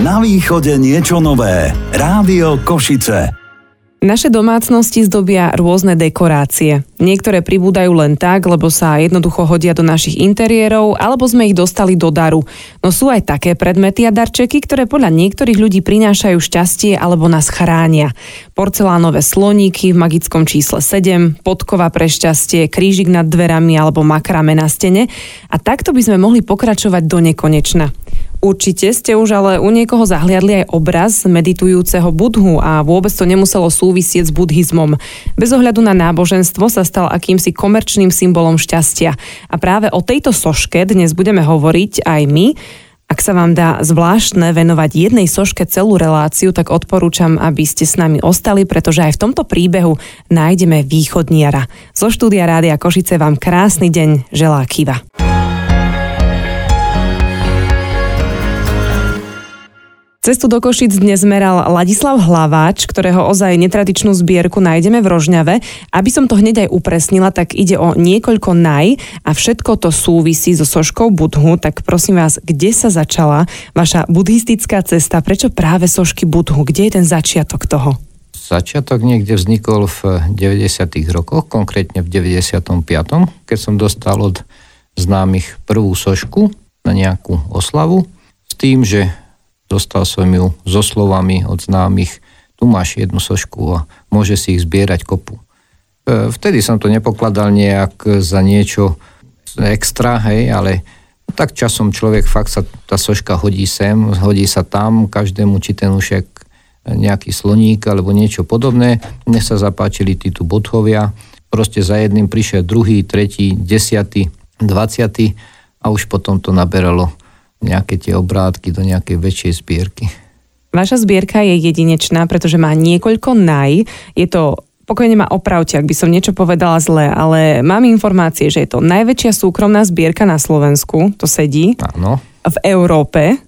Na východe niečo nové. Rádio Košice. Naše domácnosti zdobia rôzne dekorácie. Niektoré pribúdajú len tak, lebo sa jednoducho hodia do našich interiérov, alebo sme ich dostali do daru. No sú aj také predmety a darčeky, ktoré podľa niektorých ľudí prinášajú šťastie alebo nás chránia. Porcelánové sloníky v magickom čísle 7, podkova pre šťastie, krížik nad dverami alebo makrame na stene. A takto by sme mohli pokračovať do nekonečna. Určite ste už ale u niekoho zahliadli aj obraz meditujúceho budhu a vôbec to nemuselo súvisieť s buddhizmom. Bez ohľadu na náboženstvo sa stal akýmsi komerčným symbolom šťastia. A práve o tejto soške dnes budeme hovoriť aj my. Ak sa vám dá zvláštne venovať jednej soške celú reláciu, tak odporúčam, aby ste s nami ostali, pretože aj v tomto príbehu nájdeme východniara. Zo štúdia Rádia Košice vám krásny deň želá Kiva. Cestu do Košic dnes meral Ladislav Hlaváč, ktorého ozaj netradičnú zbierku nájdeme v Rožňave. Aby som to hneď aj upresnila, tak ide o niekoľko naj a všetko to súvisí so soškou Budhu. Tak prosím vás, kde sa začala vaša buddhistická cesta? Prečo práve sošky Budhu? Kde je ten začiatok toho? Začiatok niekde vznikol v 90. rokoch, konkrétne v 95. keď som dostal od známych prvú sošku na nejakú oslavu s tým, že Dostal som ju so slovami od známych, tu máš jednu sošku a môže si ich zbierať kopu. E, vtedy som to nepokladal nejak za niečo extra, hej, ale tak časom človek fakt sa, tá soška hodí sem, hodí sa tam, každému či ten ušek nejaký sloník alebo niečo podobné. Mne sa zapáčili títo bodhovia. Proste za jedným prišiel druhý, tretí, desiatý, dvaciatý a už potom to naberalo nejaké tie obrátky do nejakej väčšej zbierky. Vaša zbierka je jedinečná, pretože má niekoľko naj. Je to pokojne ma opravte, ak by som niečo povedala zle, ale mám informácie, že je to najväčšia súkromná zbierka na Slovensku, to sedí. Áno. V Európe.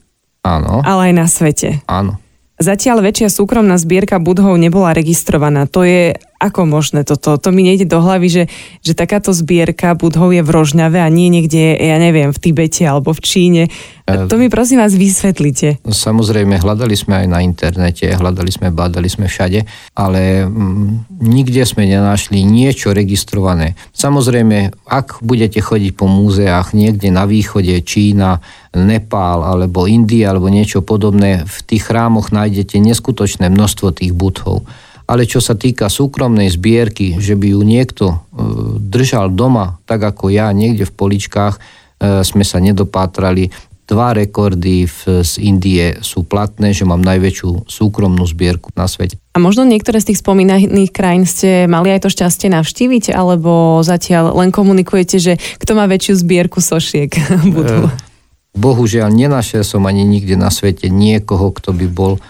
Áno. Ale aj na svete. Áno. Zatiaľ väčšia súkromná zbierka budhov nebola registrovaná. To je ako možné toto? To mi nejde do hlavy, že, že takáto zbierka budhov je v Rožňave a nie niekde, ja neviem, v Tibete alebo v Číne. E, to mi prosím vás vysvetlite. Samozrejme, hľadali sme aj na internete, hľadali sme, bádali sme všade, ale mm, nikde sme nenašli niečo registrované. Samozrejme, ak budete chodiť po múzeách niekde na východe, Čína, Nepál alebo India alebo niečo podobné, v tých chrámoch nájdete neskutočné množstvo tých budhov. Ale čo sa týka súkromnej zbierky, že by ju niekto e, držal doma, tak ako ja, niekde v poličkách, e, sme sa nedopátrali. Dva rekordy v, z Indie sú platné, že mám najväčšiu súkromnú zbierku na svete. A možno niektoré z tých spomínaných krajín ste mali aj to šťastie navštíviť, alebo zatiaľ len komunikujete, že kto má väčšiu zbierku sošiek budú? E, Bohužiaľ, nenašiel som ani nikde na svete niekoho, kto by bol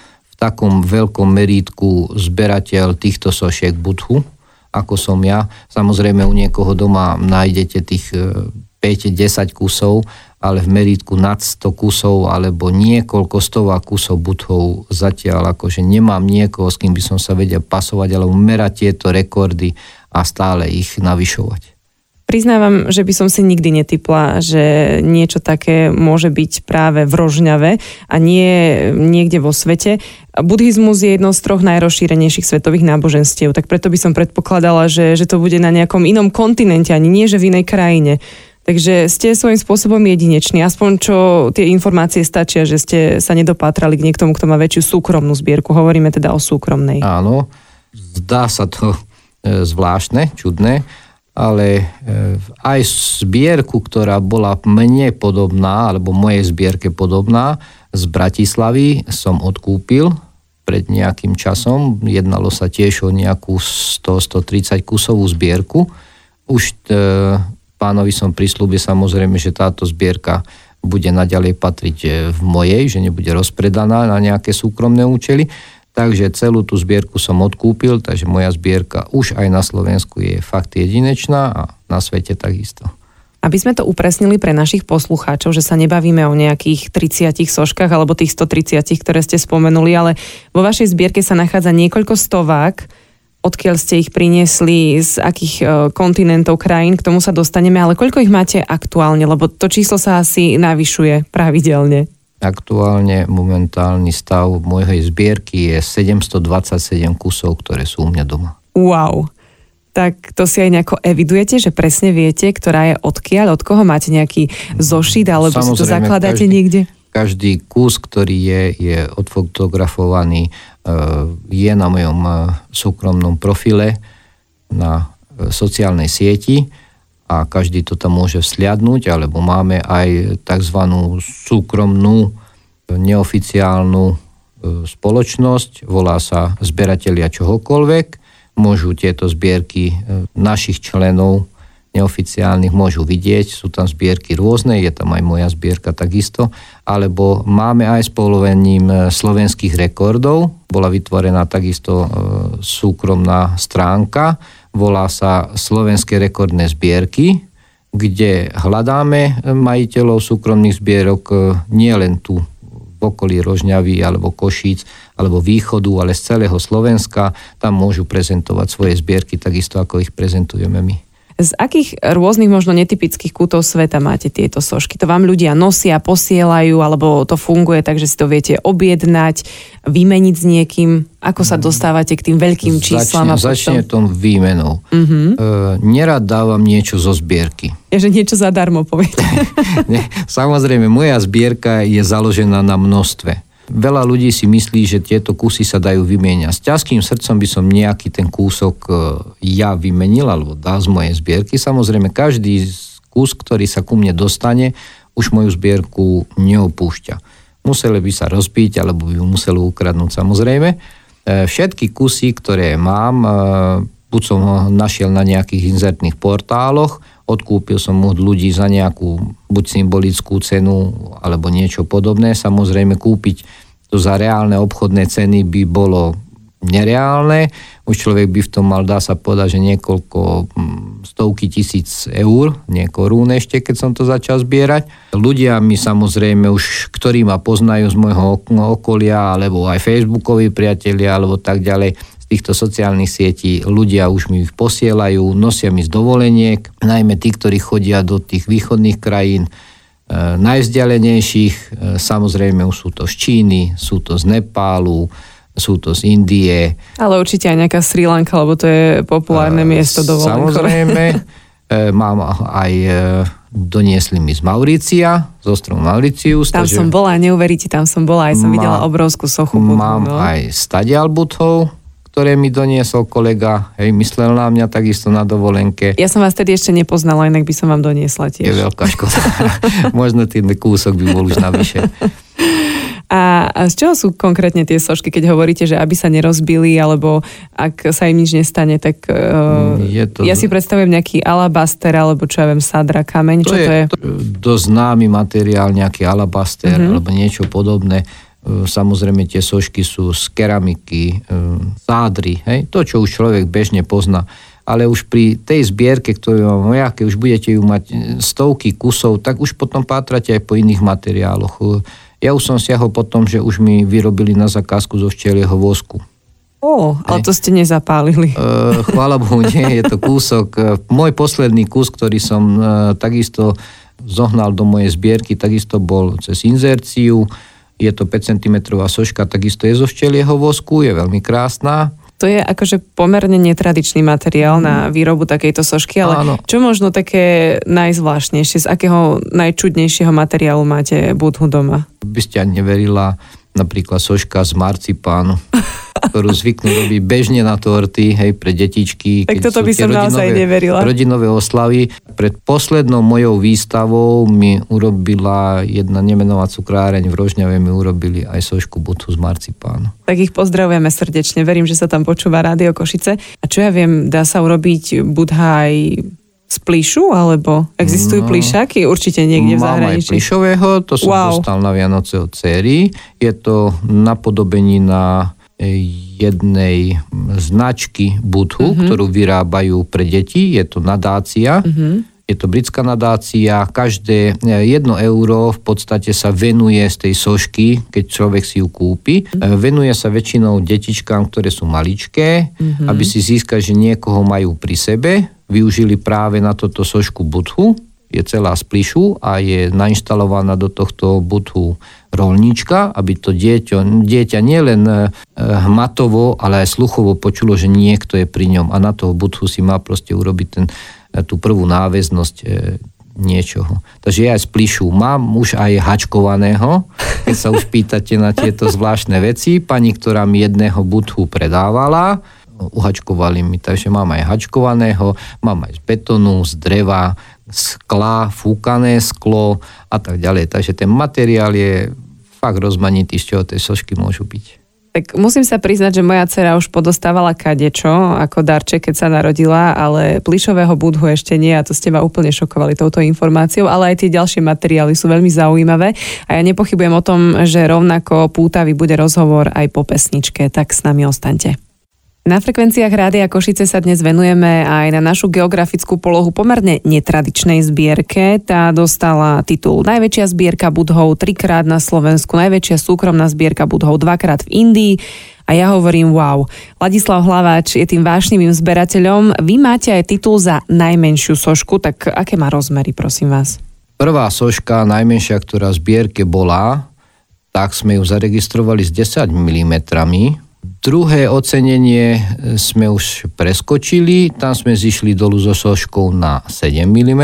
takom veľkom merítku zberateľ týchto sošiek budhu, ako som ja. Samozrejme, u niekoho doma nájdete tých 5-10 e, kusov, ale v merítku nad 100 kusov alebo niekoľko stová kusov budhov zatiaľ akože nemám niekoho, s kým by som sa vedel pasovať alebo merať tieto rekordy a stále ich navyšovať. Priznávam, že by som si nikdy netypla, že niečo také môže byť práve v Rožňave a nie niekde vo svete. Buddhizmus je jednou z troch najrozšírenejších svetových náboženstiev, tak preto by som predpokladala, že, že to bude na nejakom inom kontinente, ani nie, že v inej krajine. Takže ste svojím spôsobom jedineční. Aspoň čo tie informácie stačia, že ste sa nedopátrali k niektomu, kto má väčšiu súkromnú zbierku. Hovoríme teda o súkromnej. Áno, zdá sa to e, zvláštne, čudné, ale e, aj zbierku, ktorá bola mne podobná, alebo mojej zbierke podobná, z Bratislavy som odkúpil pred nejakým časom. Jednalo sa tiež o nejakú 100-130 kusovú zbierku. Už e, pánovi som prislúbil samozrejme, že táto zbierka bude naďalej patriť e, v mojej, že nebude rozpredaná na nejaké súkromné účely. Takže celú tú zbierku som odkúpil, takže moja zbierka už aj na Slovensku je fakt jedinečná a na svete takisto. Aby sme to upresnili pre našich poslucháčov, že sa nebavíme o nejakých 30 soškách alebo tých 130, ktoré ste spomenuli, ale vo vašej zbierke sa nachádza niekoľko stovák, odkiaľ ste ich priniesli, z akých e, kontinentov, krajín, k tomu sa dostaneme, ale koľko ich máte aktuálne, lebo to číslo sa asi navyšuje pravidelne. Aktuálne momentálny stav mojej zbierky je 727 kusov, ktoré sú u mňa doma. Wow. Tak to si aj nejako evidujete, že presne viete, ktorá je odkiaľ, od koho máte nejaký zošit, alebo Samozrejme, si to zakladáte každý, niekde? Každý kus, ktorý je, je odfotografovaný, e, je na mojom e, súkromnom profile na e, sociálnej sieti a každý to tam môže vzliadnúť, alebo máme aj tzv. súkromnú neoficiálnu e, spoločnosť, volá sa zberatelia čohokoľvek. Môžu tieto zbierky e, našich členov neoficiálnych môžu vidieť, sú tam zbierky rôzne, je tam aj moja zbierka takisto, alebo máme aj spolovením e, slovenských rekordov, bola vytvorená takisto súkromná stránka, volá sa Slovenské rekordné zbierky, kde hľadáme majiteľov súkromných zbierok e, nielen tu v okolí Rožňavy alebo Košíc alebo východu, ale z celého Slovenska. Tam môžu prezentovať svoje zbierky takisto, ako ich prezentujeme my. Z akých rôznych možno netypických kútov sveta máte tieto sošky? To vám ľudia nosia, posielajú, alebo to funguje tak, že si to viete objednať, vymeniť s niekým? Ako sa dostávate k tým veľkým číslam? Začne, a začne tom výmenou. Uh-huh. E, nerad dávam niečo zo zbierky. Je, že niečo zadarmo poviete. Samozrejme, moja zbierka je založená na množstve. Veľa ľudí si myslí, že tieto kusy sa dajú vymieňať. S ťažkým srdcom by som nejaký ten kúsok e, ja vymenil, alebo dal z mojej zbierky. Samozrejme, každý kus, ktorý sa ku mne dostane, už moju zbierku neopúšťa. Museli by sa rozbiť, alebo by ju museli ukradnúť samozrejme. E, všetky kusy, ktoré mám, e, buď som ho našiel na nejakých inzertných portáloch, odkúpil som od ľudí za nejakú buď symbolickú cenu alebo niečo podobné. Samozrejme kúpiť to za reálne obchodné ceny by bolo nereálne. Už človek by v tom mal, dá sa povedať, že niekoľko mm, stovky tisíc eur, nie korún ešte, keď som to začal zbierať. Ľudia mi samozrejme už, ktorí ma poznajú z môjho okolia, alebo aj facebookoví priatelia, alebo tak ďalej, týchto sociálnych sietí ľudia už mi ich posielajú, nosia mi z dovoleniek, najmä tí, ktorí chodia do tých východných krajín, najvzdialenejších, e, samozrejme už sú to z Číny, sú to z Nepálu, sú to z Indie. Ale určite aj nejaká Sri Lanka, lebo to je populárne e, miesto dovolenkové. Samozrejme, e, mám aj e, doniesli mi z Maurícia, z ostrovu Mauricius. Tam takže som bola, neuveríte, tam som bola, aj som má, videla obrovskú sochu. Mám no. aj stadial butov, ktoré mi doniesol kolega, hej, myslel na mňa takisto na dovolenke. Ja som vás tedy ešte nepoznala, inak by som vám doniesla tiež. Je veľká škoda. Možno ten kúsok by bol už navyše. A, a z čoho sú konkrétne tie sošky, keď hovoríte, že aby sa nerozbili, alebo ak sa im nič nestane, tak uh, je to... ja si predstavujem nejaký alabaster, alebo čo ja viem, sadra, kameň, to čo je, to je? To dosť známy materiál, nejaký alabaster, uh-huh. alebo niečo podobné samozrejme tie sošky sú z keramiky, e, sádry, hej? to, čo už človek bežne pozná. Ale už pri tej zbierke, ktorú mám ja, keď už budete ju mať e, stovky kusov, tak už potom pátrate aj po iných materiáloch. Ja už som siahol potom, že už mi vyrobili na zakázku zo včelieho vosku. Ó, ale to ste nezapálili. E, chvála Bohu, nie, je to kúsok. Môj posledný kus, ktorý som e, takisto zohnal do mojej zbierky, takisto bol cez inzerciu je to 5 cm soška, takisto je zo včelieho vosku, je veľmi krásna. To je akože pomerne netradičný materiál na mhm. výrobu takejto sošky, ale Áno. čo možno také najzvláštnejšie, z akého najčudnejšieho materiálu máte budhu doma? By ste ani neverila, napríklad soška z marcipánu. ktorú zvyknú robiť bežne na torty, hej, pre detičky. Tak toto by som rodinové, naozaj neverila. Rodinové oslavy. Pred poslednou mojou výstavou mi urobila jedna nemenová cukráreň v Rožňave, mi urobili aj sošku butu z marcipánu. Tak ich pozdravujeme srdečne, verím, že sa tam počúva Rádio Košice. A čo ja viem, dá sa urobiť budha aj z plíšu, alebo existujú no, plíšaky určite niekde v zahraničí? Mám aj plíšového, to som wow. dostal na Vianoce od céry. Je to napodobenina jednej značky Budhu, mm-hmm. ktorú vyrábajú pre deti. Je to nadácia. Mm-hmm. Je to britská nadácia. Každé jedno euro v podstate sa venuje z tej sošky, keď človek si ju kúpi. Mm-hmm. Venuje sa väčšinou detičkám, ktoré sú maličké, mm-hmm. aby si získali, že niekoho majú pri sebe. Využili práve na toto sošku Budhu je celá z plišu a je nainštalovaná do tohto budhu rolnička, aby to dieťa, dieťa nielen e, hmatovo, ale aj sluchovo počulo, že niekto je pri ňom a na toho budhu si má proste urobiť ten, e, tú prvú náväznosť e, niečoho. Takže ja aj z plišu mám už aj hačkovaného, keď sa už pýtate na tieto zvláštne veci. Pani, ktorá mi jedného budhu predávala, uhačkovali mi, takže mám aj hačkovaného, mám aj z betónu, z dreva, skla, fúkané sklo a tak ďalej. Takže ten materiál je fakt rozmanitý, z čoho tie sošky môžu byť. Tak musím sa priznať, že moja dcera už podostávala kadečo ako darček, keď sa narodila, ale plišového budhu ešte nie a to ste ma úplne šokovali touto informáciou, ale aj tie ďalšie materiály sú veľmi zaujímavé a ja nepochybujem o tom, že rovnako pútavý bude rozhovor aj po pesničke, tak s nami ostaňte. Na frekvenciách Rádia Košice sa dnes venujeme aj na našu geografickú polohu pomerne netradičnej zbierke. Tá dostala titul Najväčšia zbierka budhov trikrát na Slovensku, najväčšia súkromná zbierka budhov dvakrát v Indii. A ja hovorím wow. Ladislav Hlaváč je tým vášnivým zberateľom. Vy máte aj titul za najmenšiu sošku, tak aké má rozmery, prosím vás? Prvá soška, najmenšia, ktorá v zbierke bola, tak sme ju zaregistrovali s 10 mm Druhé ocenenie e, sme už preskočili, tam sme zišli dolu so soškou na 7 mm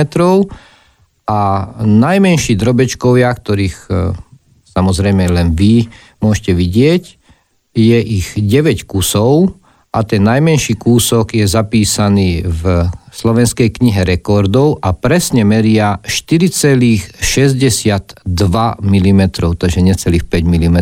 a najmenší drobečkovia, ktorých e, samozrejme len vy môžete vidieť, je ich 9 kusov a ten najmenší kúsok je zapísaný v Slovenskej knihe rekordov a presne meria 4,62 mm, takže necelých 5 mm.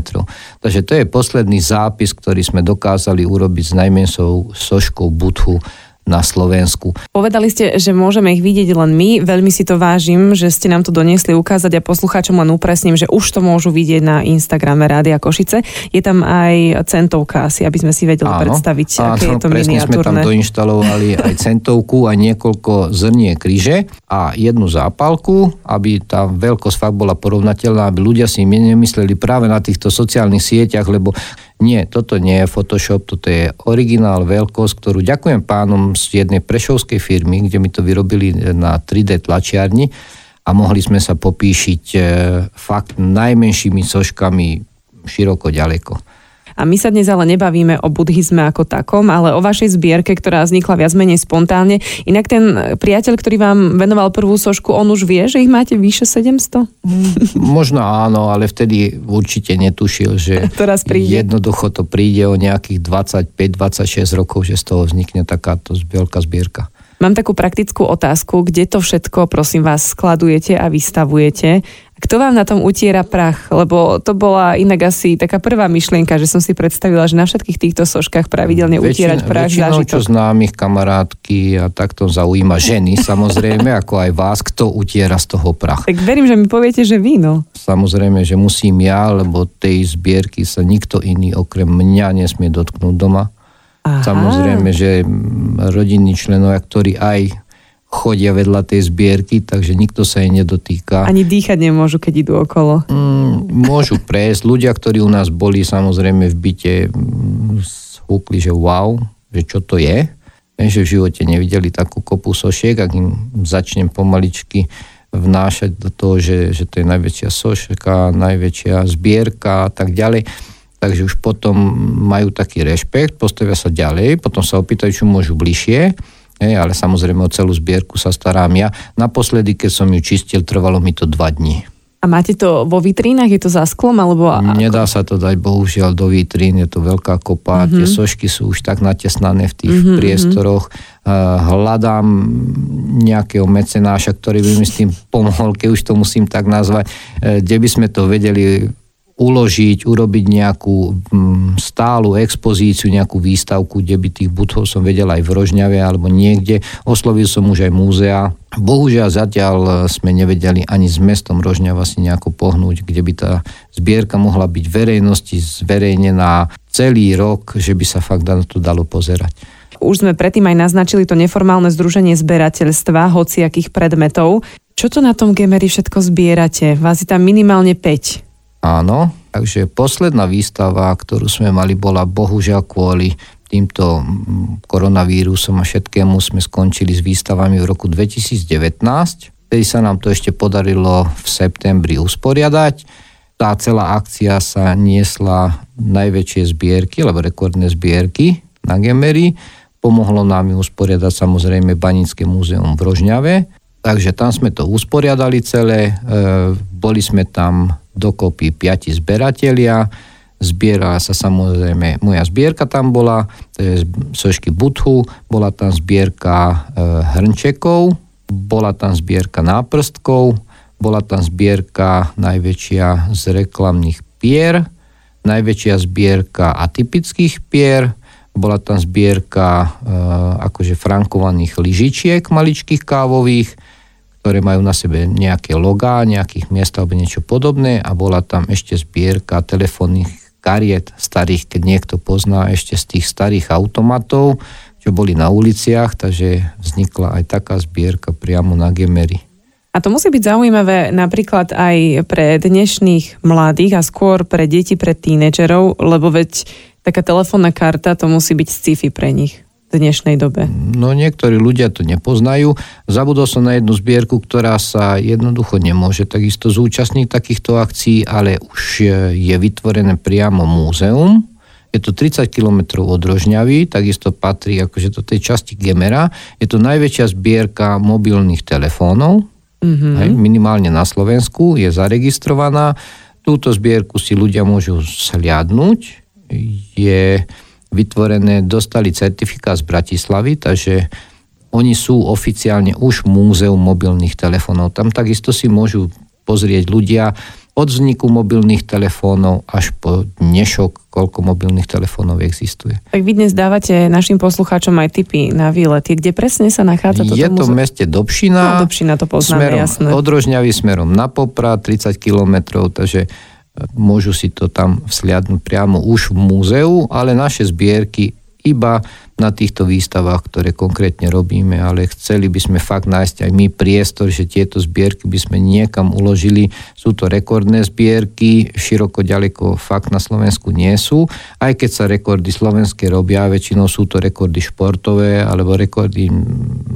Takže to je posledný zápis, ktorý sme dokázali urobiť s najmenšou soškou Budhu na Slovensku. Povedali ste, že môžeme ich vidieť len my. Veľmi si to vážim, že ste nám to doniesli ukázať a poslucháčom len upresním, že už to môžu vidieť na Instagrame Rádia Košice. Je tam aj centovka asi, aby sme si vedeli áno, predstaviť, áno, aké je to presne miniatúrne. sme tam doinštalovali aj centovku a niekoľko zrnie kríže a jednu zápalku, aby tá veľkosť fakt bola porovnateľná, aby ľudia si nemysleli práve na týchto sociálnych sieťach, lebo nie, toto nie je Photoshop, toto je originál veľkosť, ktorú ďakujem pánom z jednej prešovskej firmy, kde mi to vyrobili na 3D tlačiarni a mohli sme sa popíšiť e, fakt najmenšími soškami široko ďaleko. A my sa dnes ale nebavíme o buddhizme ako takom, ale o vašej zbierke, ktorá vznikla viac menej spontánne. Inak ten priateľ, ktorý vám venoval prvú sošku, on už vie, že ich máte vyše 700? Možno áno, ale vtedy určite netušil, že Teraz príde. jednoducho to príde o nejakých 25-26 rokov, že z toho vznikne takáto veľká zbierka. Mám takú praktickú otázku, kde to všetko, prosím vás, skladujete a vystavujete. Kto vám na tom utiera prach? Lebo to bola inak asi taká prvá myšlienka, že som si predstavila, že na všetkých týchto soškách pravidelne Väčšin, utierať prach väčšinou, zážitok. čo známych kamarátky a takto zaujíma ženy, samozrejme, ako aj vás, kto utiera z toho prach. Tak verím, že mi poviete, že víno. Samozrejme, že musím ja, lebo tej zbierky sa nikto iný okrem mňa nesmie dotknúť doma. Aha. Samozrejme, že rodinní členovia, ktorí aj chodia vedľa tej zbierky, takže nikto sa jej nedotýka. Ani dýchať nemôžu, keď idú okolo. Mm, môžu prejsť. Ľudia, ktorí u nás boli samozrejme v byte, húkli, že wow, že čo to je. Že v živote nevideli takú kopu sošiek, ak im začnem pomaličky vnášať do toho, že, že to je najväčšia soška, najväčšia zbierka a tak ďalej. Takže už potom majú taký rešpekt, postavia sa ďalej, potom sa opýtajú, čo môžu bližšie Hej, ale samozrejme o celú zbierku sa starám ja. Naposledy, keď som ju čistil, trvalo mi to dva dní. A máte to vo vitrínach? Je to za sklom? Alebo ako? Nedá sa to dať bohužiaľ do vitrín, je to veľká kopa. Mm-hmm. Tie sošky sú už tak natesnané v tých mm-hmm. priestoroch. Hľadám nejakého mecenáša, ktorý by mi s tým pomohol, keď už to musím tak nazvať, uh, kde by sme to vedeli uložiť, urobiť nejakú mm, stálu expozíciu, nejakú výstavku, kde by tých budov som vedel aj v Rožňave alebo niekde. Oslovil som už aj múzea. Bohužiaľ zatiaľ sme nevedeli ani s mestom Rožňava si nejako pohnúť, kde by tá zbierka mohla byť verejnosti zverejnená celý rok, že by sa fakt na to dalo pozerať. Už sme predtým aj naznačili to neformálne združenie zberateľstva hociakých predmetov. Čo to na tom Gemery všetko zbierate? Vás je tam minimálne 5. Áno, takže posledná výstava, ktorú sme mali, bola bohužiaľ kvôli týmto mm, koronavírusom a všetkému sme skončili s výstavami v roku 2019. Vtedy sa nám to ešte podarilo v septembri usporiadať. Tá celá akcia sa niesla najväčšie zbierky, alebo rekordné zbierky na Gemery. Pomohlo nám ju usporiadať samozrejme Banické múzeum v Rožňave. Takže tam sme to usporiadali celé. E, boli sme tam dokopy piati zberatelia. Zbierala sa samozrejme, moja zbierka tam bola, to je sošky Budhu, bola tam zbierka e, hrnčekov, bola tam zbierka náprstkov, bola tam zbierka najväčšia z reklamných pier, najväčšia zbierka atypických pier, bola tam zbierka e, akože frankovaných lyžičiek maličkých kávových, ktoré majú na sebe nejaké logá, nejakých miest alebo niečo podobné a bola tam ešte zbierka telefónnych kariet starých, keď niekto pozná ešte z tých starých automatov, čo boli na uliciach, takže vznikla aj taká zbierka priamo na Gemery. A to musí byť zaujímavé napríklad aj pre dnešných mladých a skôr pre deti, pre tínedžerov, lebo veď taká telefónna karta to musí byť sci-fi pre nich dnešnej dobe? No niektorí ľudia to nepoznajú. Zabudol som na jednu zbierku, ktorá sa jednoducho nemôže takisto zúčastniť takýchto akcií, ale už je vytvorené priamo múzeum, je to 30 km od Rožňavy, takisto patrí akože do tej časti Gemera. Je to najväčšia zbierka mobilných telefónov, mm-hmm. aj, minimálne na Slovensku, je zaregistrovaná. Túto zbierku si ľudia môžu sliadnúť. Je vytvorené, dostali certifikát z Bratislavy, takže oni sú oficiálne už múzeum mobilných telefónov. Tam takisto si môžu pozrieť ľudia od vzniku mobilných telefónov až po dnešok, koľko mobilných telefónov existuje. Tak vy dnes dávate našim poslucháčom aj tipy na výlety. Kde presne sa nachádza toto Je to v meste Dobšina. No, Dobšina to poznáme, smerom jasné. Od Rožňavy smerom na Popra, 30 kilometrov, takže môžu si to tam vsliadnúť priamo už v múzeu, ale naše zbierky iba na týchto výstavách, ktoré konkrétne robíme, ale chceli by sme fakt nájsť aj my priestor, že tieto zbierky by sme niekam uložili. Sú to rekordné zbierky, široko ďaleko fakt na Slovensku nie sú, aj keď sa rekordy slovenské robia, väčšinou sú to rekordy športové alebo rekordy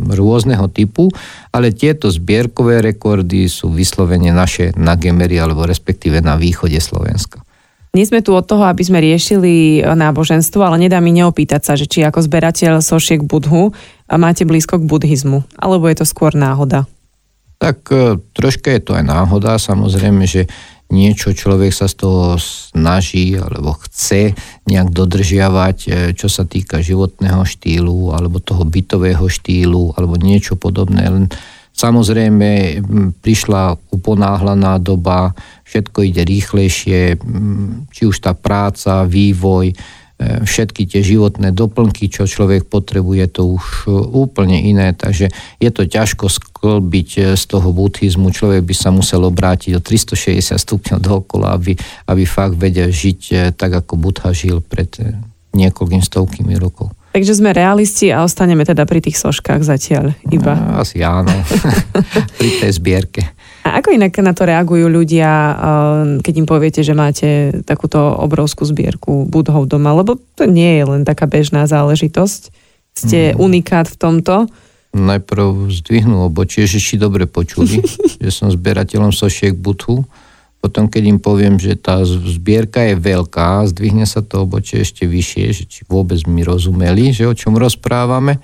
rôzneho typu, ale tieto zbierkové rekordy sú vyslovene naše na Gemery alebo respektíve na východe Slovenska. Nie sme tu od toho, aby sme riešili náboženstvo, ale nedá mi neopýtať sa, že či ako zberateľ sošiek budhu máte blízko k buddhizmu, alebo je to skôr náhoda? Tak e, troška je to aj náhoda, samozrejme, že niečo človek sa z toho snaží alebo chce nejak dodržiavať, čo sa týka životného štýlu alebo toho bytového štýlu alebo niečo podobné. Len samozrejme prišla uponáhlaná doba, všetko ide rýchlejšie, či už tá práca, vývoj, e, všetky tie životné doplnky, čo človek potrebuje, to už úplne iné, takže je to ťažko sklbiť e, z toho buddhizmu. Človek by sa musel obrátiť o 360 stupňov dookola, aby, aby fakt vedel žiť e, tak, ako Buddha žil pred niekoľkými stovkými rokov. Takže sme realisti a ostaneme teda pri tých soškách zatiaľ iba. No, asi áno, pri tej zbierke. A ako inak na to reagujú ľudia, eh, keď im poviete, že máte takúto obrovskú zbierku budhov doma? Lebo to nie je len taká bežná záležitosť. Ste mm. unikát v tomto. Najprv zdvihnú obočie, že či dobre počuli, že som zbierateľom sošiek budhu potom, keď im poviem, že tá zbierka je veľká, zdvihne sa to obočie ešte vyššie, že či vôbec mi rozumeli, že o čom rozprávame.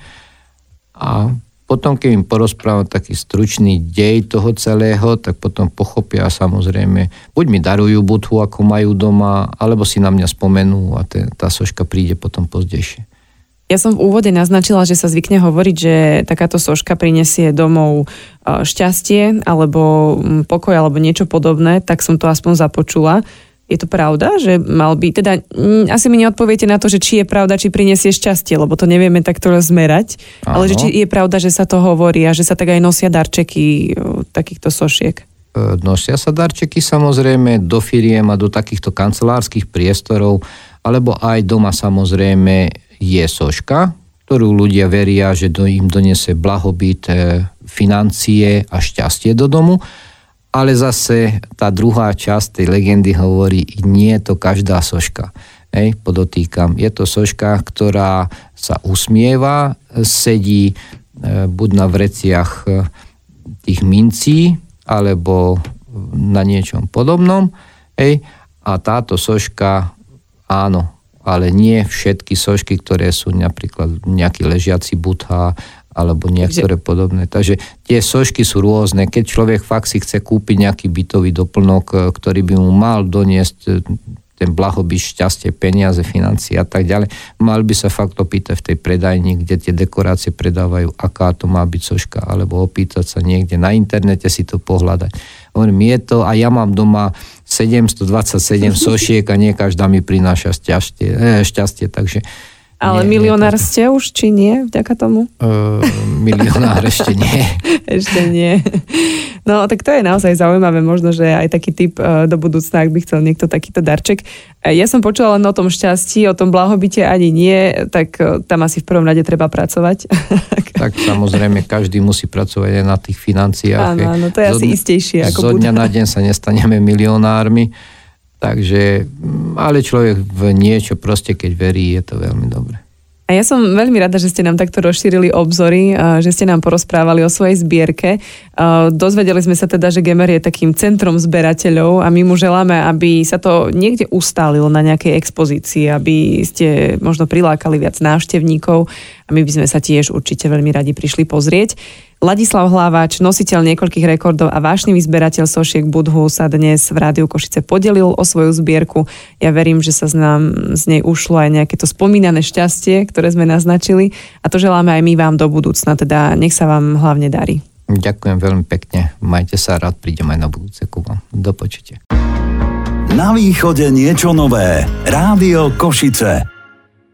A potom, keď im porozprávam taký stručný dej toho celého, tak potom pochopia samozrejme, buď mi darujú buthu, ako majú doma, alebo si na mňa spomenú a tá soška príde potom pozdejšie. Ja som v úvode naznačila, že sa zvykne hovoriť, že takáto soška prinesie domov e, šťastie alebo pokoj alebo niečo podobné, tak som to aspoň započula. Je to pravda, že mal by, teda asi mi neodpoviete na to, že či je pravda, či prinesie šťastie, lebo to nevieme takto zmerať, Áno. ale že či je pravda, že sa to hovorí a že sa tak aj nosia darčeky e, takýchto sošiek. E, nosia sa darčeky samozrejme do firiem a do takýchto kancelárskych priestorov, alebo aj doma samozrejme je soška, ktorú ľudia veria, že do, im donese blahobyt, financie a šťastie do domu. Ale zase tá druhá časť tej legendy hovorí, nie je to každá soška. Hej, podotýkam. Je to soška, ktorá sa usmieva, sedí e, buď na vreciach e, tých mincí alebo na niečom podobnom. Hej, a táto soška, áno, ale nie všetky sošky, ktoré sú napríklad nejaký ležiaci butha alebo niektoré Takže... podobné. Takže tie sošky sú rôzne. Keď človek fakt si chce kúpiť nejaký bytový doplnok, ktorý by mu mal doniesť ten blahobyt, šťastie, peniaze, financie a tak ďalej. Mal by sa fakt opýtať v tej predajni, kde tie dekorácie predávajú, aká to má byť soška, alebo opýtať sa niekde na internete si to pohľadať. Hovorím, je to, a ja mám doma 727 sošiek a nie každá mi prináša šťastie, eh, šťastie takže ale nie, milionár nie, ste už, či nie, vďaka tomu? Uh, milionár ešte nie. ešte nie. No, tak to je naozaj zaujímavé, možno, že aj taký typ uh, do budúcna, ak by chcel niekto takýto darček. Ja som počula len o tom šťastí, o tom blahobite ani nie, tak uh, tam asi v prvom rade treba pracovať. tak samozrejme, každý musí pracovať aj na tých financiách. Áno, áno, to je zo, asi istejšie. Ako zo dňa na deň sa nestaneme milionármi Takže, mm, ale človek v niečo proste, keď verí, je to veľmi dobré. A ja som veľmi rada, že ste nám takto rozšírili obzory, že ste nám porozprávali o svojej zbierke. Dozvedeli sme sa teda, že Gemer je takým centrom zberateľov a my mu želáme, aby sa to niekde ustálilo na nejakej expozícii, aby ste možno prilákali viac návštevníkov a my by sme sa tiež určite veľmi radi prišli pozrieť. Ladislav Hlaváč, nositeľ niekoľkých rekordov a vášnivý zberateľ sošiek Budhu sa dnes v Rádiu Košice podelil o svoju zbierku. Ja verím, že sa z, nám, z nej ušlo aj nejaké to spomínané šťastie, ktoré sme naznačili a to želáme aj my vám do budúcna, teda nech sa vám hlavne darí. Ďakujem veľmi pekne, majte sa, rád prídem aj na budúce ku vám. Do počutia. Na východe niečo nové. Rádio Košice.